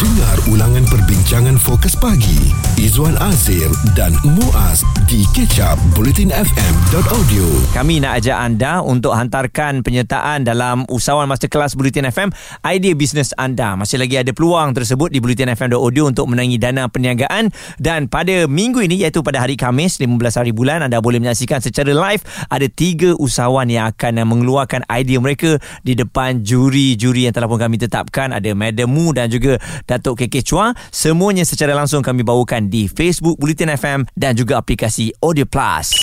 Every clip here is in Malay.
Dengar ulangan perbincangan fokus pagi. Izwan Azir dan Muaz di kecap bulletinfm.audio Kami nak ajak anda untuk hantarkan penyertaan dalam usahawan masterclass Bulletin FM idea bisnes anda. Masih lagi ada peluang tersebut di bulletinfm.audio untuk menangi dana perniagaan. Dan pada minggu ini iaitu pada hari Khamis 15 hari bulan anda boleh menyaksikan secara live ada tiga usahawan yang akan mengeluarkan idea mereka di depan juri-juri yang telah pun kami tetapkan. Ada Madam Mu dan juga Datuk KK Chua semuanya secara langsung kami bawakan di Facebook Bulletin FM dan juga aplikasi Audio Plus.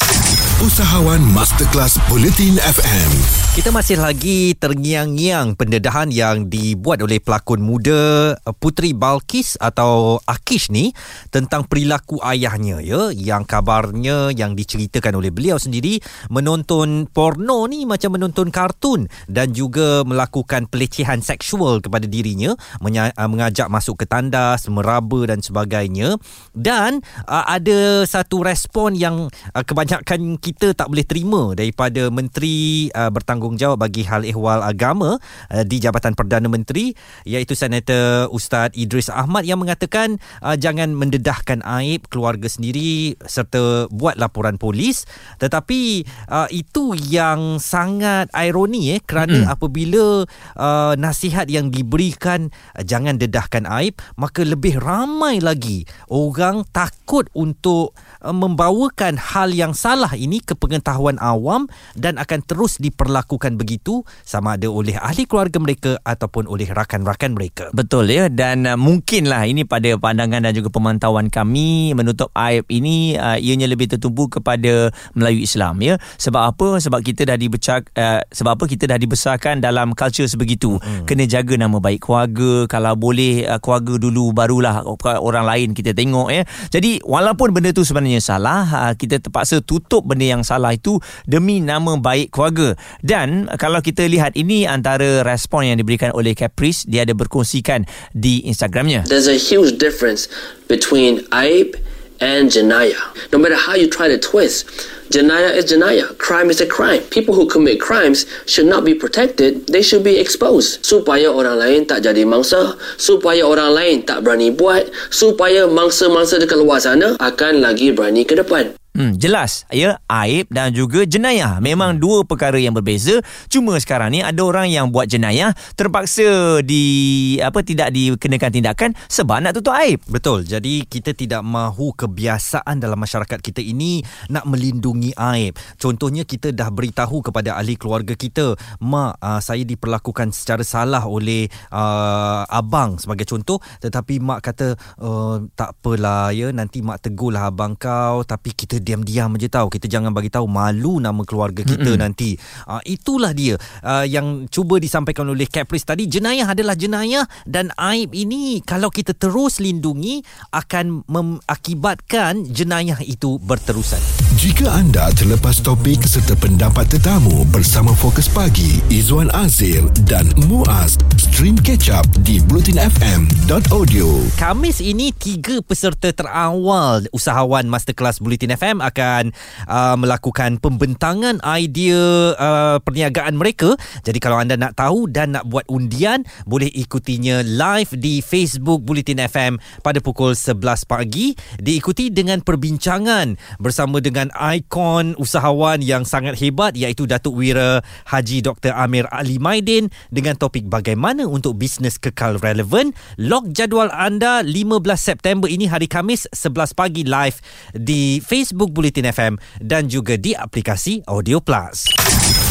Usahawan Masterclass Bulletin FM Kita masih lagi terngiang-ngiang pendedahan yang dibuat oleh pelakon muda uh, Putri Balkis atau Akish ni tentang perilaku ayahnya ya. Yang kabarnya yang diceritakan oleh beliau sendiri menonton porno ni macam menonton kartun dan juga melakukan pelecehan seksual kepada dirinya menya- uh, mengajak masuk ke tandas meraba dan sebagainya. Dan uh, ada satu respon yang uh, kebanyakan kita tak boleh terima daripada menteri uh, bertanggungjawab bagi hal ehwal agama uh, di Jabatan Perdana Menteri iaitu Senator Ustaz Idris Ahmad yang mengatakan uh, jangan mendedahkan aib keluarga sendiri serta buat laporan polis tetapi uh, itu yang sangat ironi eh kerana Mm-mm. apabila uh, nasihat yang diberikan uh, jangan dedahkan aib maka lebih ramai lagi orang takut untuk uh, membawakan hal yang salah ini ke pengetahuan awam dan akan terus diperlakukan begitu sama ada oleh ahli keluarga mereka ataupun oleh rakan-rakan mereka. Betul ya dan uh, mungkinlah ini pada pandangan dan juga pemantauan kami menutup aib ini uh, ianya lebih tertumpu kepada Melayu Islam ya. Sebab apa? Sebab kita dah dibecak uh, sebab apa kita dah dibesarkan dalam culture sebegitu. Hmm. Kena jaga nama baik keluarga, kalau boleh uh, keluarga dulu barulah orang lain kita tengok ya. Jadi walaupun benda tu sebenarnya salah, uh, kita terpaksa tutup benda yang salah itu demi nama baik keluarga. Dan kalau kita lihat ini antara respon yang diberikan oleh Caprice, dia ada berkongsikan di Instagramnya. There's a huge difference between aib and janaya. No matter how you try to twist, janaya is janaya. Crime is a crime. People who commit crimes should not be protected. They should be exposed. Supaya orang lain tak jadi mangsa, supaya orang lain tak berani buat, supaya mangsa-mangsa dekat luar sana akan lagi berani ke depan. Hmm, jelas. Ya aib dan juga jenayah. Memang dua perkara yang berbeza. Cuma sekarang ni ada orang yang buat jenayah terpaksa di apa tidak dikenakan tindakan sebab nak tutup aib. Betul. Jadi kita tidak mahu kebiasaan dalam masyarakat kita ini nak melindungi aib. Contohnya kita dah beritahu kepada ahli keluarga kita, "Mak, uh, saya diperlakukan secara salah oleh uh, abang" sebagai contoh, tetapi mak kata, uh, "Tak apalah ya, nanti mak tegurlah abang kau, tapi kita diam-diam aja tahu. Kita jangan bagi tahu malu nama keluarga kita Mm-mm. nanti." Uh, itulah dia uh, yang cuba disampaikan oleh Caprice tadi. Jenayah adalah jenayah dan aib ini kalau kita terus lindungi akan mengakibatkan jenayah itu berterusan. Jika anda terlepas topik serta pendapat tetamu bersama Fokus Pagi Izwan Azir dan Muaz stream catch up di bulletinfm.audio Kamis ini tiga peserta terawal usahawan Masterclass Bulletin FM akan uh, melakukan pembentangan idea uh, perniagaan mereka. Jadi kalau anda nak tahu dan nak buat undian, boleh ikutinya live di Facebook Bulletin FM pada pukul 11 pagi. Diikuti dengan perbincangan bersama dengan ikon usahawan yang sangat hebat iaitu Datuk Wira Haji Dr. Amir Ali Maidin dengan topik bagaimana untuk bisnes kekal relevan. Log jadual anda 15 September ini hari Kamis 11 pagi live di Facebook Bulletin FM dan juga di aplikasi Audio Plus.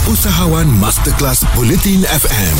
Usahawan Masterclass Bulletin FM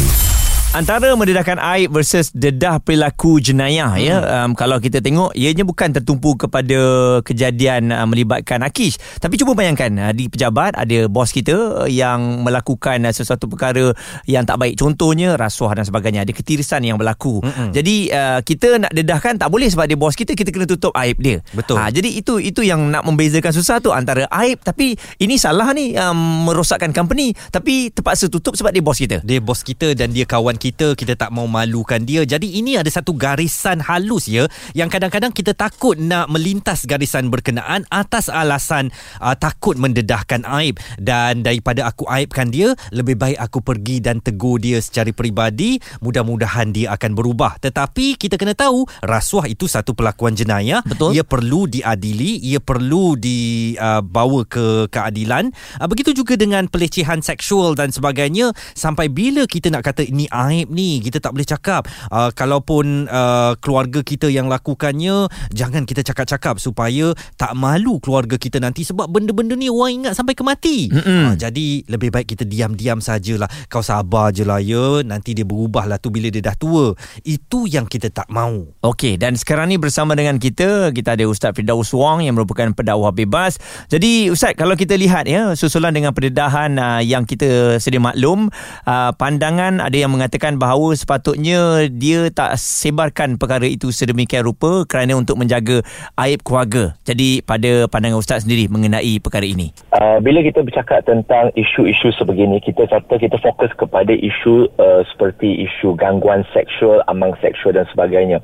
Antara mendedahkan aib versus dedah perilaku jenayah hmm. ya um, kalau kita tengok ianya bukan tertumpu kepada kejadian uh, melibatkan Akish. Tapi cuba bayangkan uh, di pejabat ada bos kita yang melakukan uh, sesuatu perkara yang tak baik. Contohnya rasuah dan sebagainya. Ada ketirisan yang berlaku. Hmm. jadi uh, kita nak dedahkan tak boleh sebab dia bos kita kita kena tutup aib dia. Betul. ha, jadi itu itu yang nak membezakan susah tu antara aib. Tapi ini salah ni um, merosakkan company. Tapi terpaksa tutup sebab dia bos kita. Dia bos kita dan dia kawan kita kita kita tak mau malukan dia. Jadi ini ada satu garisan halus ya yang kadang-kadang kita takut nak melintas garisan berkenaan atas alasan uh, takut mendedahkan aib. Dan daripada aku aibkan dia lebih baik aku pergi dan tegur dia secara peribadi. Mudah-mudahan dia akan berubah. Tetapi kita kena tahu rasuah itu satu pelakuan jenayah. Betul. ia perlu diadili ia perlu dibawa uh, ke keadilan. Uh, begitu juga dengan pelecehan seksual dan sebagainya. Sampai bila kita nak kata ini aib ni kita tak boleh cakap. Uh, kalaupun uh, keluarga kita yang lakukannya jangan kita cakap-cakap supaya tak malu keluarga kita nanti sebab benda-benda ni orang ingat sampai ke mati. Uh, jadi lebih baik kita diam-diam sajalah. Kau sabar je lah ya. Nanti dia berubah lah tu bila dia dah tua. Itu yang kita tak mau. Okey dan sekarang ni bersama dengan kita kita ada Ustaz Firdaus Wong yang merupakan pendakwah bebas. Jadi Ustaz kalau kita lihat ya susulan dengan pendedahan uh, yang kita sedia maklum uh, pandangan ada yang mengatakan bahawa sepatutnya dia tak sebarkan perkara itu sedemikian rupa kerana untuk menjaga aib keluarga. Jadi pada pandangan Ustaz sendiri mengenai perkara ini. Uh, bila kita bercakap tentang isu-isu sebegini, kita kata kita fokus kepada isu uh, seperti isu gangguan seksual, amang seksual dan sebagainya.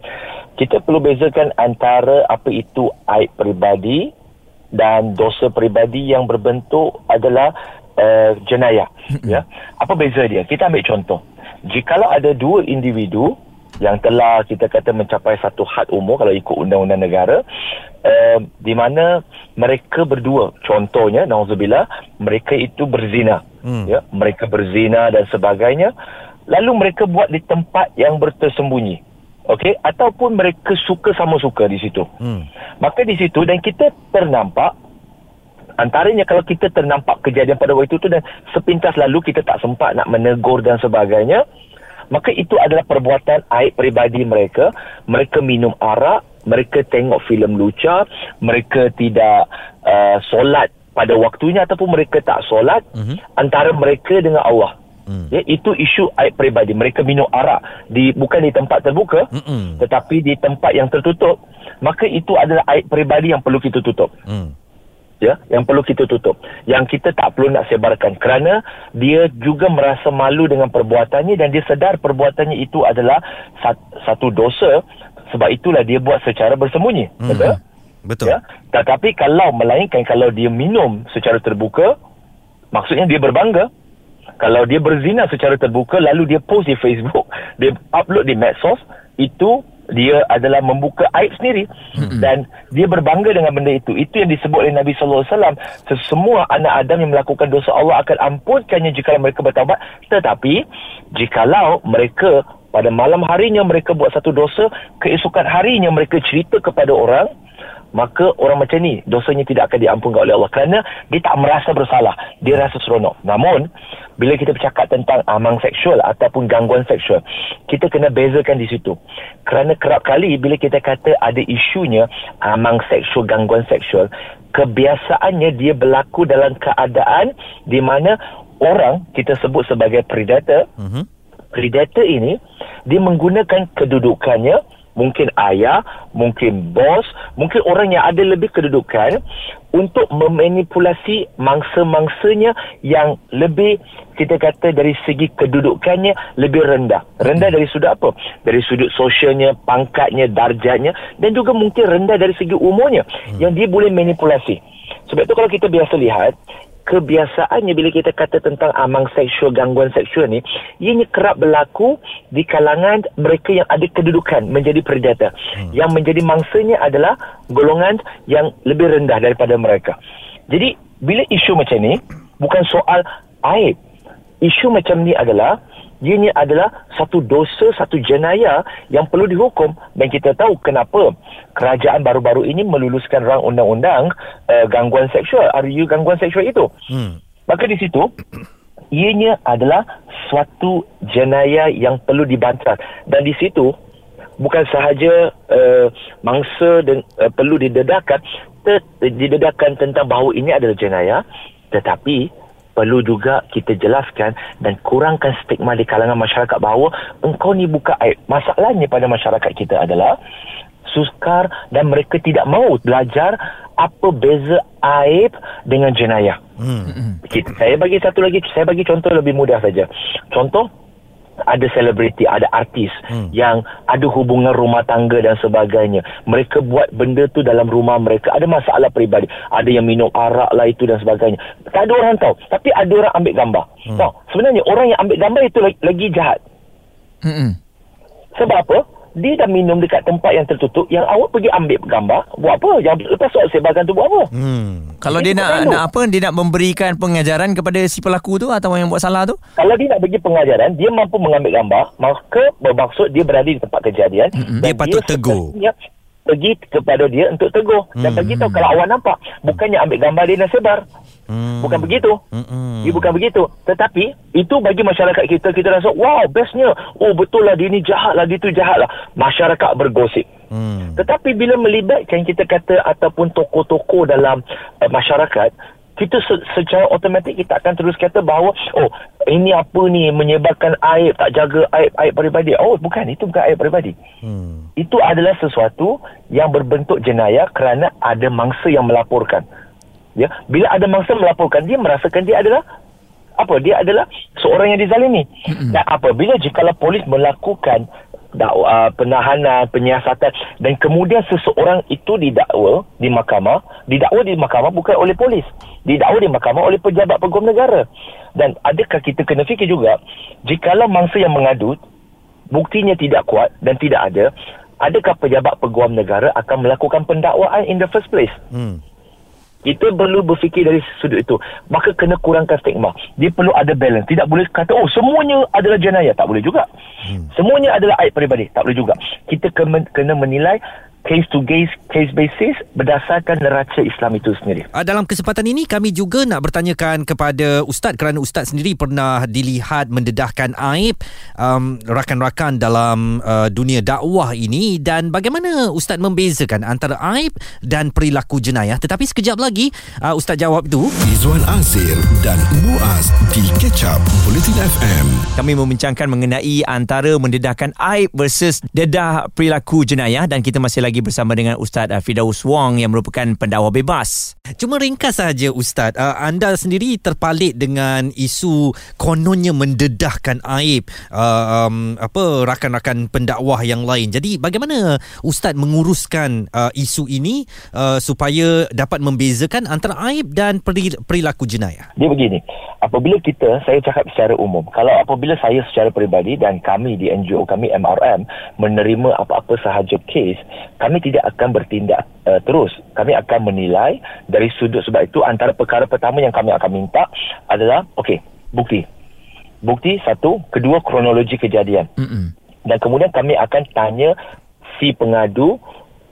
Kita perlu bezakan antara apa itu aib peribadi dan dosa peribadi yang berbentuk adalah uh, jenayah. ya. Apa beza dia? Kita ambil contoh. Jikalau ada dua individu yang telah kita kata mencapai satu had umur kalau ikut undang-undang negara uh, di mana mereka berdua contohnya nauzubillah mereka itu berzina. Hmm. ya mereka berzina dan sebagainya. Lalu mereka buat di tempat yang bertersembunyi. Okey? Ataupun mereka suka sama suka di situ. Hmm. maka di situ dan kita ternampak antaranya kalau kita ternampak kejadian pada waktu itu dan sepintas lalu kita tak sempat nak menegur dan sebagainya maka itu adalah perbuatan aib peribadi mereka mereka minum arak mereka tengok filem lucah mereka tidak uh, solat pada waktunya ataupun mereka tak solat uh-huh. antara mereka dengan Allah Hmm. Ya, itu isu aib peribadi. Mereka minum arak di bukan di tempat terbuka, Mm-mm. tetapi di tempat yang tertutup. Maka itu adalah aib peribadi yang perlu kita tutup. Hmm ya yang perlu kita tutup. Yang kita tak perlu nak sebarkan kerana dia juga merasa malu dengan perbuatannya dan dia sedar perbuatannya itu adalah satu dosa. Sebab itulah dia buat secara bersembunyi hmm. betul? Betul. Ya. Tetapi kalau melainkan kalau dia minum secara terbuka maksudnya dia berbangga. Kalau dia berzina secara terbuka lalu dia post di Facebook dia upload di medsos itu dia adalah membuka aib sendiri. Hmm. dan dia berbangga dengan benda itu. Itu yang disebut oleh Nabi sallallahu alaihi wasallam. Semua anak Adam yang melakukan dosa Allah akan ampunkannya jika mereka bertaubat. Tetapi jikalau mereka pada malam harinya mereka buat satu dosa keesokan harinya mereka cerita kepada orang maka orang macam ni dosanya tidak akan diampunkan oleh Allah. Kerana dia tak merasa bersalah. Dia rasa seronok. Namun bila kita bercakap tentang amang seksual ataupun gangguan seksual kita kena bezakan di situ. Kerana kerap kali bila kita kata ada isunya amang seksual gangguan seksual kebiasaannya dia berlaku dalam keadaan di mana orang kita sebut sebagai predator uh-huh. predator ini dia menggunakan kedudukannya mungkin ayah, mungkin bos, mungkin orang yang ada lebih kedudukan untuk memanipulasi mangsa-mangsanya yang lebih kita kata dari segi kedudukannya lebih rendah. Rendah dari sudut apa? Dari sudut sosialnya, pangkatnya, darjatnya dan juga mungkin rendah dari segi umurnya hmm. yang dia boleh manipulasi. Sebab itu kalau kita biasa lihat kebiasaannya bila kita kata tentang amang seksual, gangguan seksual ni, ianya kerap berlaku di kalangan mereka yang ada kedudukan menjadi predator. Hmm. Yang menjadi mangsanya adalah golongan yang lebih rendah daripada mereka. Jadi, bila isu macam ni, bukan soal aib. Isu macam ni adalah ianya adalah satu dosa, satu jenayah yang perlu dihukum dan kita tahu kenapa kerajaan baru-baru ini meluluskan rang undang-undang uh, gangguan seksual, RU gangguan seksual itu. Hmm. Maka di situ ianya adalah suatu jenayah yang perlu dibantah dan di situ bukan sahaja uh, mangsa dan uh, perlu didedahkan ter- didedahkan tentang bahawa ini adalah jenayah tetapi perlu juga kita jelaskan dan kurangkan stigma di kalangan masyarakat bahawa engkau ni buka aib. Masalahnya pada masyarakat kita adalah sukar dan mereka tidak mahu belajar apa beza aib dengan jenayah. Hmm. Kita, saya bagi satu lagi, saya bagi contoh lebih mudah saja. Contoh, ada selebriti, ada artis hmm. yang ada hubungan rumah tangga dan sebagainya. Mereka buat benda tu dalam rumah mereka. Ada masalah peribadi. Ada yang minum arak lah itu dan sebagainya. Tak ada orang tahu. Tapi ada orang ambil gambar. Hmm. Tahu, sebenarnya orang yang ambil gambar itu lagi, lagi jahat. Hmm. Sebab apa? Dia dah minum dekat tempat yang tertutup Yang awak pergi ambil gambar Buat apa? Yang lepas soal sebarkan tu buat apa? Hmm. Kalau dia nak nak apa dia nak memberikan pengajaran kepada si pelaku tu atau yang buat salah tu? Kalau dia nak bagi pengajaran Dia mampu mengambil gambar Maka bermaksud dia berada di tempat kejadian Mm-mm. dan Dia patut tegur. Pergi kepada dia untuk tegur. Dan Hmm, beritahu kalau awak nampak Bukannya ambil gambar dia dan sebar Hmm. Bukan begitu. Mm-mm. Dia bukan begitu. Tetapi Itu bagi masyarakat kita Kita rasa Wow bestnya. Oh betul lah Dia ni jahat lah Dia tu jahat lah. Masyarakat bergosip. Hmm. Tetapi bila melibatkan kita kata ataupun tokoh-tokoh dalam uh, masyarakat, kita se- secara automatik kita akan terus kata bahawa oh ini apa ni menyebarkan aib tak jaga aib aib peribadi. Oh bukan itu bukan aib peribadi. Hmm. Itu adalah sesuatu yang berbentuk jenayah kerana ada mangsa yang melaporkan. Ya, bila ada mangsa melaporkan dia merasakan dia adalah apa? Dia adalah seorang yang dizalimi. Dan apabila jikalau polis melakukan dakwa, penahanan, penyiasatan dan kemudian seseorang itu didakwa di mahkamah, didakwa di mahkamah bukan oleh polis, didakwa di mahkamah oleh pejabat peguam negara. Dan adakah kita kena fikir juga jikalau mangsa yang mengadu buktinya tidak kuat dan tidak ada, adakah pejabat peguam negara akan melakukan pendakwaan in the first place? Hmm. Kita perlu berfikir dari sudut itu. Maka kena kurangkan stigma. Dia perlu ada balance. Tidak boleh kata, oh semuanya adalah jenayah. Tak boleh juga. Hmm. Semuanya adalah aib peribadi. Tak boleh juga. Kita kena, kena menilai case to case, case basis berdasarkan neraca Islam itu sendiri. Uh, dalam kesempatan ini kami juga nak bertanyakan kepada ustaz. Kerana ustaz sendiri pernah dilihat mendedahkan aib um, rakan-rakan dalam uh, dunia dakwah ini. Dan bagaimana ustaz membezakan antara aib dan perilaku jenayah? Tetapi sekejap lagi uh, ustaz jawab tu Izwan Azir dan Muaz di Catch Up Bulletin FM. Kami membincangkan mengenai antara mendedahkan aib versus dedah perilaku jenayah. Dan kita masih lagi bersama dengan Ustaz uh, Fidaus Wong yang merupakan pendakwa bebas. Cuma ringkas saja Ustaz uh, Anda sendiri terpalit dengan isu Kononnya mendedahkan aib uh, um, apa Rakan-rakan pendakwah yang lain. Jadi bagaimana Ustaz menguruskan uh, isu ini uh, Supaya dapat membezakan antara aib dan peri- perilaku jenayah? Dia begini, apabila kita, saya cakap secara umum, kalau apabila saya secara peribadi dan kami di NGO kami MRM menerima apa-apa sahaja kes, kami tidak akan bertindak uh, terus. Kami akan menilai dari sudut sebab itu antara perkara pertama yang kami akan minta adalah, okey, bukti. Bukti satu, kedua kronologi kejadian. Mm-mm. Dan kemudian kami akan tanya si pengadu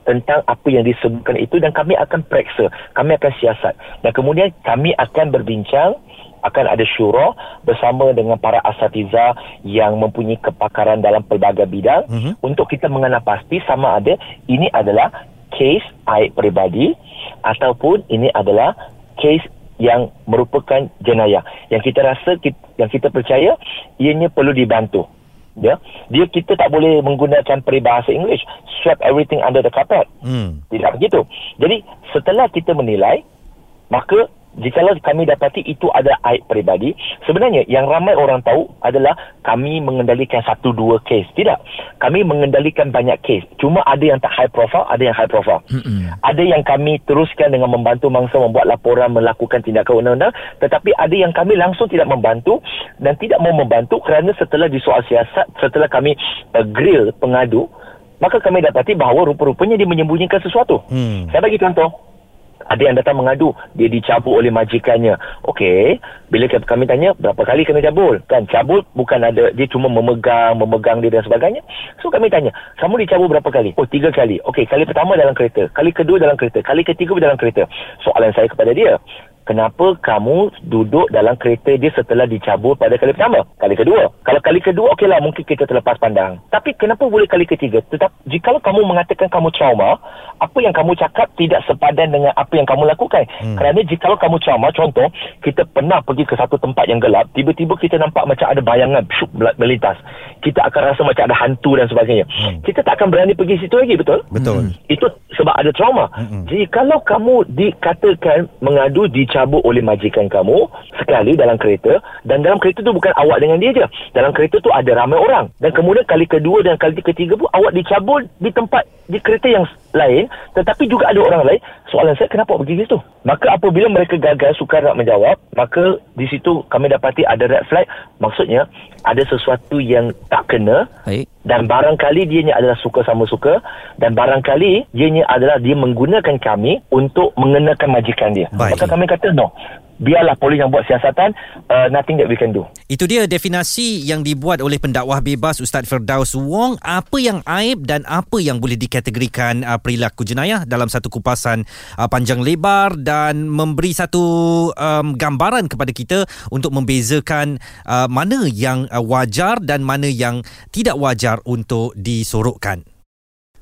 tentang apa yang disebutkan itu dan kami akan periksa, kami akan siasat. Dan kemudian kami akan berbincang akan ada syura bersama dengan para asatiza yang mempunyai kepakaran dalam pelbagai bidang. Mhm. untuk kita mengenal pasti sama ada ini adalah kes aib peribadi ataupun ini adalah kes yang merupakan jenayah. Yang kita rasa kita, yang kita percaya ianya perlu dibantu. Ya? Dia kita tak boleh menggunakan peribahasa English sweep everything under the carpet. Hmm. tidak begitu. Jadi setelah kita menilai maka jikalau kami dapati itu ada aib peribadi sebenarnya yang ramai orang tahu adalah kami mengendalikan satu dua kes. Tidak. Kami mengendalikan banyak kes. Cuma ada yang tak high profile ada yang high profile. Mm-mm. ada yang kami teruskan dengan membantu mangsa membuat laporan melakukan tindakan undang-undang. Tetapi ada yang kami langsung tidak membantu dan tidak mau membantu kerana setelah disoal siasat setelah kami uh, grill pengadu maka kami dapati bahawa rupa-rupanya dia menyembunyikan sesuatu. Hmm. saya bagi contoh ada yang datang mengadu dia dicabut oleh majikannya. Okey bila kami tanya berapa kali kena cabul kan cabul bukan ada dia cuma memegang memegang dia dan sebagainya. So kami tanya kamu dicabul berapa kali? Oh tiga kali. Okey kali pertama dalam kereta kali kedua dalam kereta kali ketiga dalam kereta. Soalan saya kepada dia Kenapa kamu duduk dalam kereta dia setelah dicabut pada kali pertama? Kali kedua. Kalau kali kedua, okeylah mungkin kita terlepas pandang. Tapi kenapa boleh kali ketiga? Tetap, jikalau kamu mengatakan kamu trauma, apa yang kamu cakap tidak sepadan dengan apa yang kamu lakukan. Hmm. Kerana jikalau kamu trauma, contoh, kita pernah pergi ke satu tempat yang gelap, tiba-tiba kita nampak macam ada bayangan syuk, melintas. Kita akan rasa macam ada hantu dan sebagainya. Hmm. Kita tak akan berani pergi situ lagi, betul? Betul Itu sebab ada trauma. Mm-hmm. Jadi kalau kamu dikatakan mengadu dicabut oleh majikan kamu sekali dalam kereta dan dalam kereta tu bukan awak dengan dia je. Dalam kereta tu ada ramai orang dan kemudian kali kedua dan kali ketiga pun awak dicabut di tempat di kereta yang lain tetapi juga ada orang lain soalan saya kenapa pergi situ maka apabila mereka gagal sukar nak menjawab maka di situ kami dapati ada red flag maksudnya ada sesuatu yang tak kena Baik. dan barangkali dianya adalah suka sama suka dan barangkali dianya adalah dia menggunakan kami untuk mengenakan majikan dia Baik. maka kami kata no biarlah polis yang buat siasatan uh, nothing that we can do Itu dia definasi yang dibuat oleh pendakwah bebas Ustaz Firdaus Wong apa yang aib dan apa yang boleh dikategorikan uh, perilaku jenayah dalam satu kupasan uh, panjang lebar dan memberi satu um, gambaran kepada kita untuk membezakan uh, mana yang uh, wajar dan mana yang tidak wajar untuk disorokkan.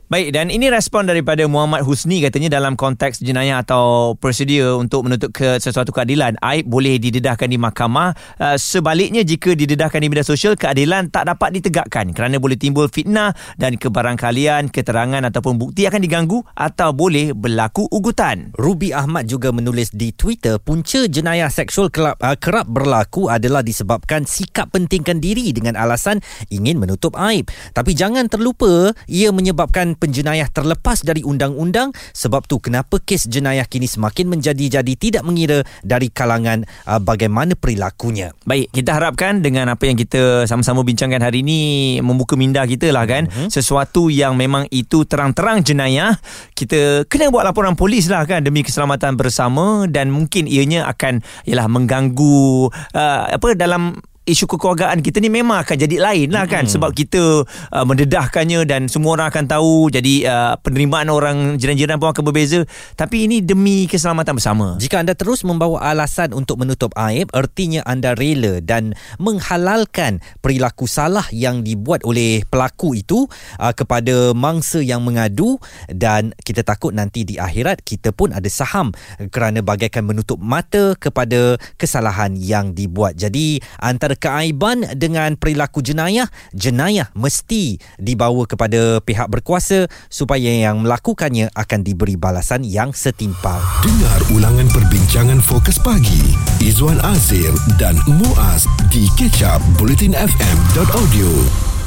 Baik dan ini respon daripada Muhammad Husni katanya dalam konteks jenayah atau prosedur untuk menuntut ke sesuatu keadilan. Aib boleh didedahkan di mahkamah. Uh, sebaliknya jika didedahkan di media sosial keadilan tak dapat ditegakkan kerana boleh timbul fitnah dan kebarangkalian keterangan ataupun bukti akan diganggu atau boleh berlaku ugutan. Ruby Ahmad juga menulis di Twitter punca jenayah seksual kerap, uh, kerap berlaku adalah disebabkan sikap pentingkan diri dengan alasan ingin menutup aib. Tapi jangan terlupa ia menyebabkan penjenayah terlepas dari undang-undang sebab tu kenapa kes jenayah kini semakin menjadi-jadi tidak mengira dari kalangan uh, bagaimana perilakunya. Baik, kita harapkan dengan apa yang kita sama-sama bincangkan hari ini membuka minda kita lah kan. Mhm. Uh-huh. Sesuatu yang memang itu terang-terang jenayah, kita kena buat laporan polis lah kan demi keselamatan bersama dan mungkin ianya akan ialah mengganggu uh, apa dalam isu kekeluargaan kita ni memang akan jadi lain lah kan. Sebab kita uh, mendedahkannya dan semua orang akan tahu. Jadi uh, penerimaan orang jiran-jiran pun akan berbeza. Tapi ini demi keselamatan bersama. Jika anda terus membawa alasan untuk menutup aib, ertinya anda rela dan menghalalkan perilaku salah yang dibuat oleh pelaku itu uh, kepada mangsa yang mengadu. Dan kita takut nanti di akhirat kita pun ada saham kerana bagaikan menutup mata kepada kesalahan yang dibuat. Jadi antara keaiban dengan perilaku jenayah, jenayah mesti dibawa kepada pihak berkuasa supaya yang melakukannya akan diberi balasan yang setimpal. Dengar ulangan perbincangan fokus pagi Izwan Azir dan Muaz di kecap bulletinfm.audio